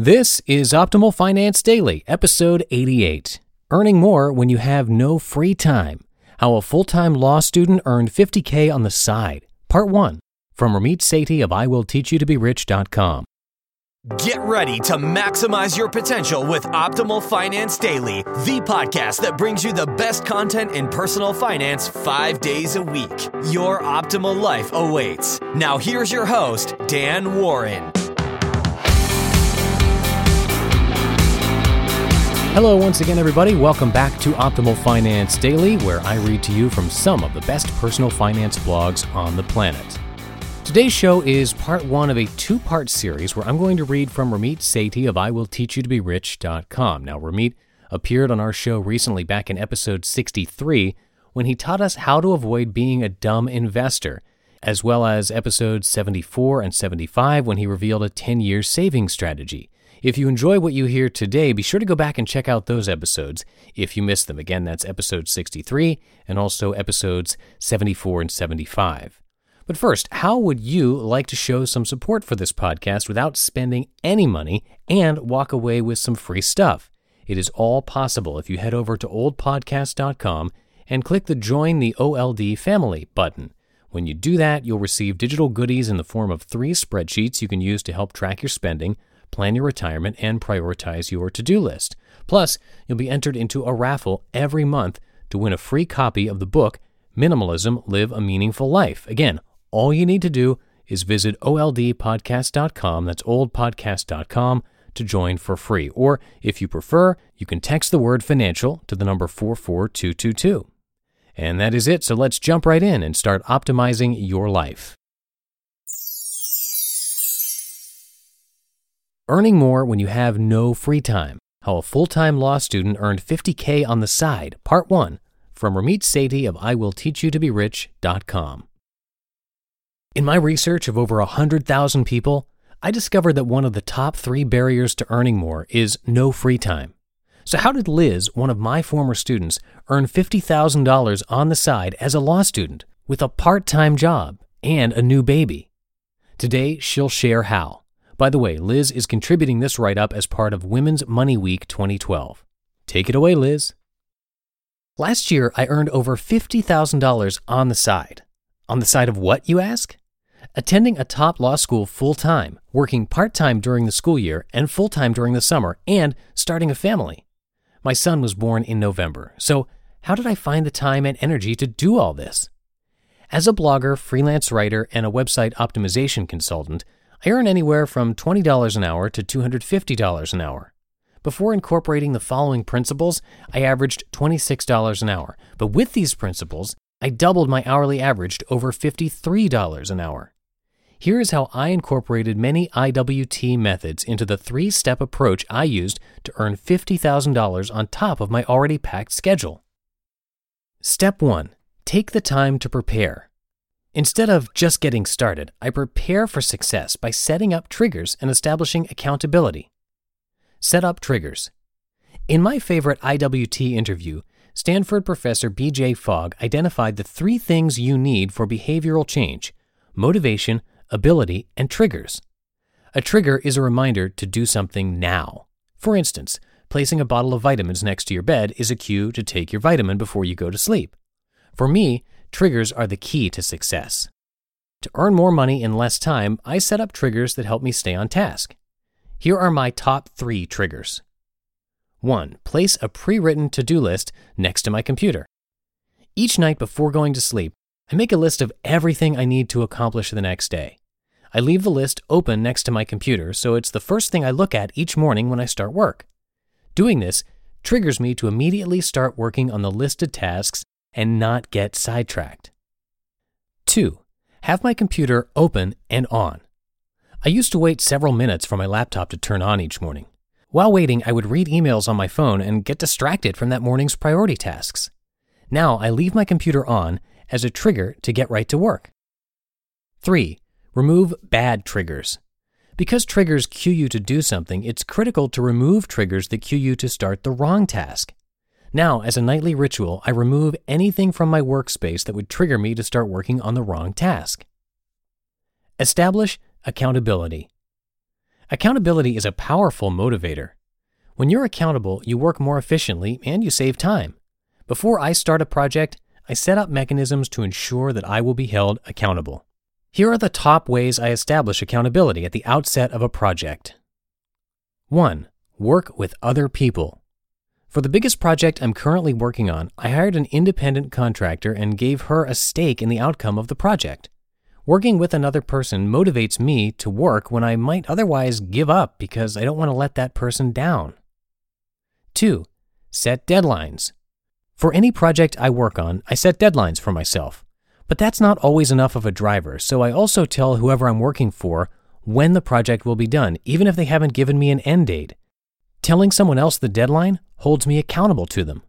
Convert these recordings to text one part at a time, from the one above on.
This is Optimal Finance Daily, episode 88. Earning more when you have no free time. How a full time law student earned 50K on the side. Part 1 from Ramit Sethi of IWillTeachYouToBeRich.com. Get ready to maximize your potential with Optimal Finance Daily, the podcast that brings you the best content in personal finance five days a week. Your optimal life awaits. Now, here's your host, Dan Warren. Hello, once again, everybody. Welcome back to Optimal Finance Daily, where I read to you from some of the best personal finance blogs on the planet. Today's show is part one of a two part series where I'm going to read from Ramit Sethi of IWillTeachYouToBeRich.com. Now, Ramit appeared on our show recently back in episode 63 when he taught us how to avoid being a dumb investor, as well as episodes 74 and 75 when he revealed a 10 year saving strategy. If you enjoy what you hear today, be sure to go back and check out those episodes if you missed them. Again, that's episode 63 and also episodes 74 and 75. But first, how would you like to show some support for this podcast without spending any money and walk away with some free stuff? It is all possible if you head over to oldpodcast.com and click the Join the OLD Family button. When you do that, you'll receive digital goodies in the form of three spreadsheets you can use to help track your spending plan your retirement, and prioritize your to do list. Plus, you'll be entered into a raffle every month to win a free copy of the book Minimalism Live a Meaningful Life. Again, all you need to do is visit oldpodcast.com, that's oldpodcast.com, to join for free. Or if you prefer, you can text the word financial to the number 44222. And that is it, so let's jump right in and start optimizing your life. Earning more when you have no free time. How a full time law student earned 50K on the side, Part 1, from Ramit Sethi of IWillTeachYouToBeRich.com. In my research of over 100,000 people, I discovered that one of the top three barriers to earning more is no free time. So, how did Liz, one of my former students, earn $50,000 on the side as a law student with a part time job and a new baby? Today, she'll share how. By the way, Liz is contributing this write up as part of Women's Money Week 2012. Take it away, Liz. Last year, I earned over $50,000 on the side. On the side of what, you ask? Attending a top law school full time, working part time during the school year and full time during the summer, and starting a family. My son was born in November, so how did I find the time and energy to do all this? As a blogger, freelance writer, and a website optimization consultant, I earn anywhere from $20 an hour to $250 an hour. Before incorporating the following principles, I averaged $26 an hour. But with these principles, I doubled my hourly average to over $53 an hour. Here is how I incorporated many IWT methods into the three step approach I used to earn $50,000 on top of my already packed schedule. Step 1 Take the time to prepare. Instead of just getting started, I prepare for success by setting up triggers and establishing accountability. Set up triggers. In my favorite IWT interview, Stanford professor BJ Fogg identified the three things you need for behavioral change motivation, ability, and triggers. A trigger is a reminder to do something now. For instance, placing a bottle of vitamins next to your bed is a cue to take your vitamin before you go to sleep. For me, triggers are the key to success. To earn more money in less time, I set up triggers that help me stay on task. Here are my top three triggers. 1. Place a pre written to do list next to my computer. Each night before going to sleep, I make a list of everything I need to accomplish the next day. I leave the list open next to my computer so it's the first thing I look at each morning when I start work. Doing this triggers me to immediately start working on the listed tasks and not get sidetracked. 2. Have my computer open and on. I used to wait several minutes for my laptop to turn on each morning. While waiting, I would read emails on my phone and get distracted from that morning's priority tasks. Now I leave my computer on as a trigger to get right to work. 3. Remove bad triggers. Because triggers cue you to do something, it's critical to remove triggers that cue you to start the wrong task. Now, as a nightly ritual, I remove anything from my workspace that would trigger me to start working on the wrong task. Establish accountability. Accountability is a powerful motivator. When you're accountable, you work more efficiently and you save time. Before I start a project, I set up mechanisms to ensure that I will be held accountable. Here are the top ways I establish accountability at the outset of a project. 1. Work with other people. For the biggest project I'm currently working on, I hired an independent contractor and gave her a stake in the outcome of the project. Working with another person motivates me to work when I might otherwise give up because I don't want to let that person down. 2. Set deadlines. For any project I work on, I set deadlines for myself. But that's not always enough of a driver, so I also tell whoever I'm working for when the project will be done, even if they haven't given me an end date. Telling someone else the deadline holds me accountable to them.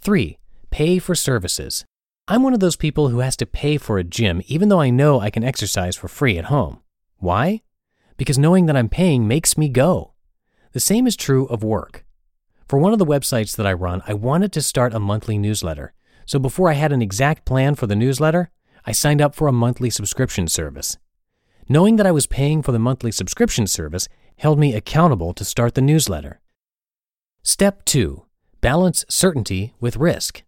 3. Pay for services. I'm one of those people who has to pay for a gym even though I know I can exercise for free at home. Why? Because knowing that I'm paying makes me go. The same is true of work. For one of the websites that I run, I wanted to start a monthly newsletter. So before I had an exact plan for the newsletter, I signed up for a monthly subscription service. Knowing that I was paying for the monthly subscription service held me accountable to start the newsletter. Step 2 Balance certainty with risk.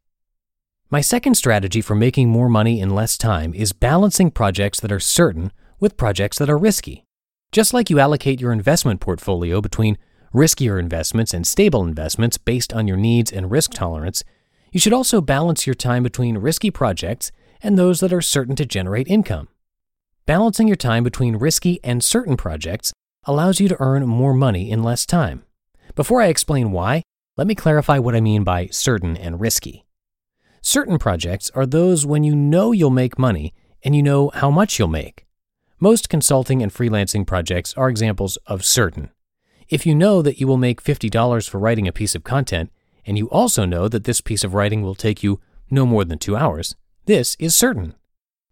My second strategy for making more money in less time is balancing projects that are certain with projects that are risky. Just like you allocate your investment portfolio between riskier investments and stable investments based on your needs and risk tolerance, you should also balance your time between risky projects and those that are certain to generate income. Balancing your time between risky and certain projects allows you to earn more money in less time. Before I explain why, let me clarify what I mean by certain and risky. Certain projects are those when you know you'll make money and you know how much you'll make. Most consulting and freelancing projects are examples of certain. If you know that you will make $50 for writing a piece of content, and you also know that this piece of writing will take you no more than two hours, this is certain.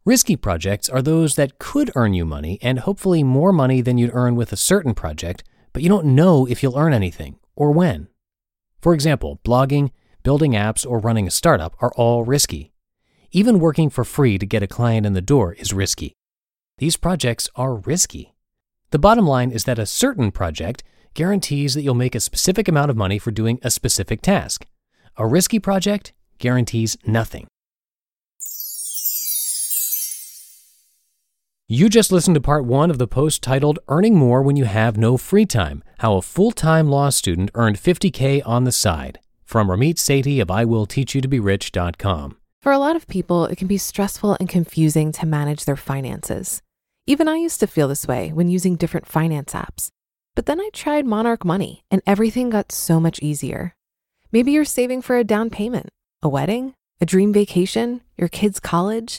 Risky projects are those that could earn you money and hopefully more money than you'd earn with a certain project, but you don't know if you'll earn anything or when. For example, blogging, building apps, or running a startup are all risky. Even working for free to get a client in the door is risky. These projects are risky. The bottom line is that a certain project guarantees that you'll make a specific amount of money for doing a specific task. A risky project guarantees nothing. You just listened to part one of the post titled Earning More When You Have No Free Time How a Full Time Law Student Earned 50K on the Side from Ramit Sethi of IWillTeachYouToBeRich.com. For a lot of people, it can be stressful and confusing to manage their finances. Even I used to feel this way when using different finance apps. But then I tried Monarch Money and everything got so much easier. Maybe you're saving for a down payment, a wedding, a dream vacation, your kids' college.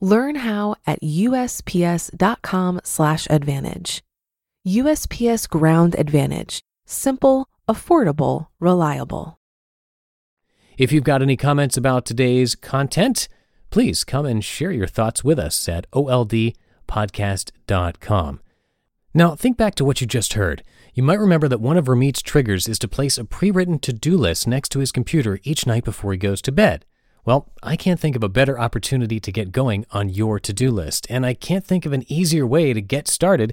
Learn how at USPS.com/slash advantage. USPS Ground Advantage. Simple, affordable, reliable. If you've got any comments about today's content, please come and share your thoughts with us at oldpodcast.com. Now, think back to what you just heard. You might remember that one of Ramit's triggers is to place a pre written to do list next to his computer each night before he goes to bed. Well, I can't think of a better opportunity to get going on your to do list, and I can't think of an easier way to get started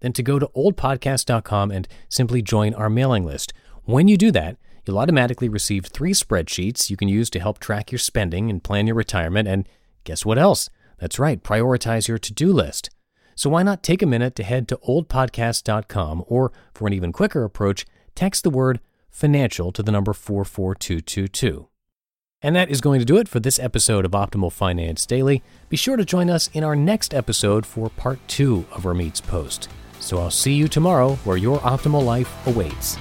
than to go to oldpodcast.com and simply join our mailing list. When you do that, you'll automatically receive three spreadsheets you can use to help track your spending and plan your retirement. And guess what else? That's right, prioritize your to do list. So why not take a minute to head to oldpodcast.com or, for an even quicker approach, text the word financial to the number 44222. And that is going to do it for this episode of Optimal Finance Daily. Be sure to join us in our next episode for part two of Ramit's post. So I'll see you tomorrow where your optimal life awaits.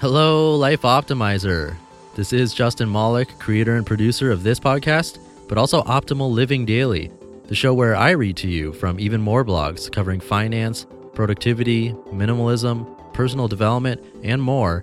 Hello, Life Optimizer. This is Justin Malik, creator and producer of this podcast, but also Optimal Living Daily, the show where I read to you from even more blogs covering finance, productivity, minimalism, personal development, and more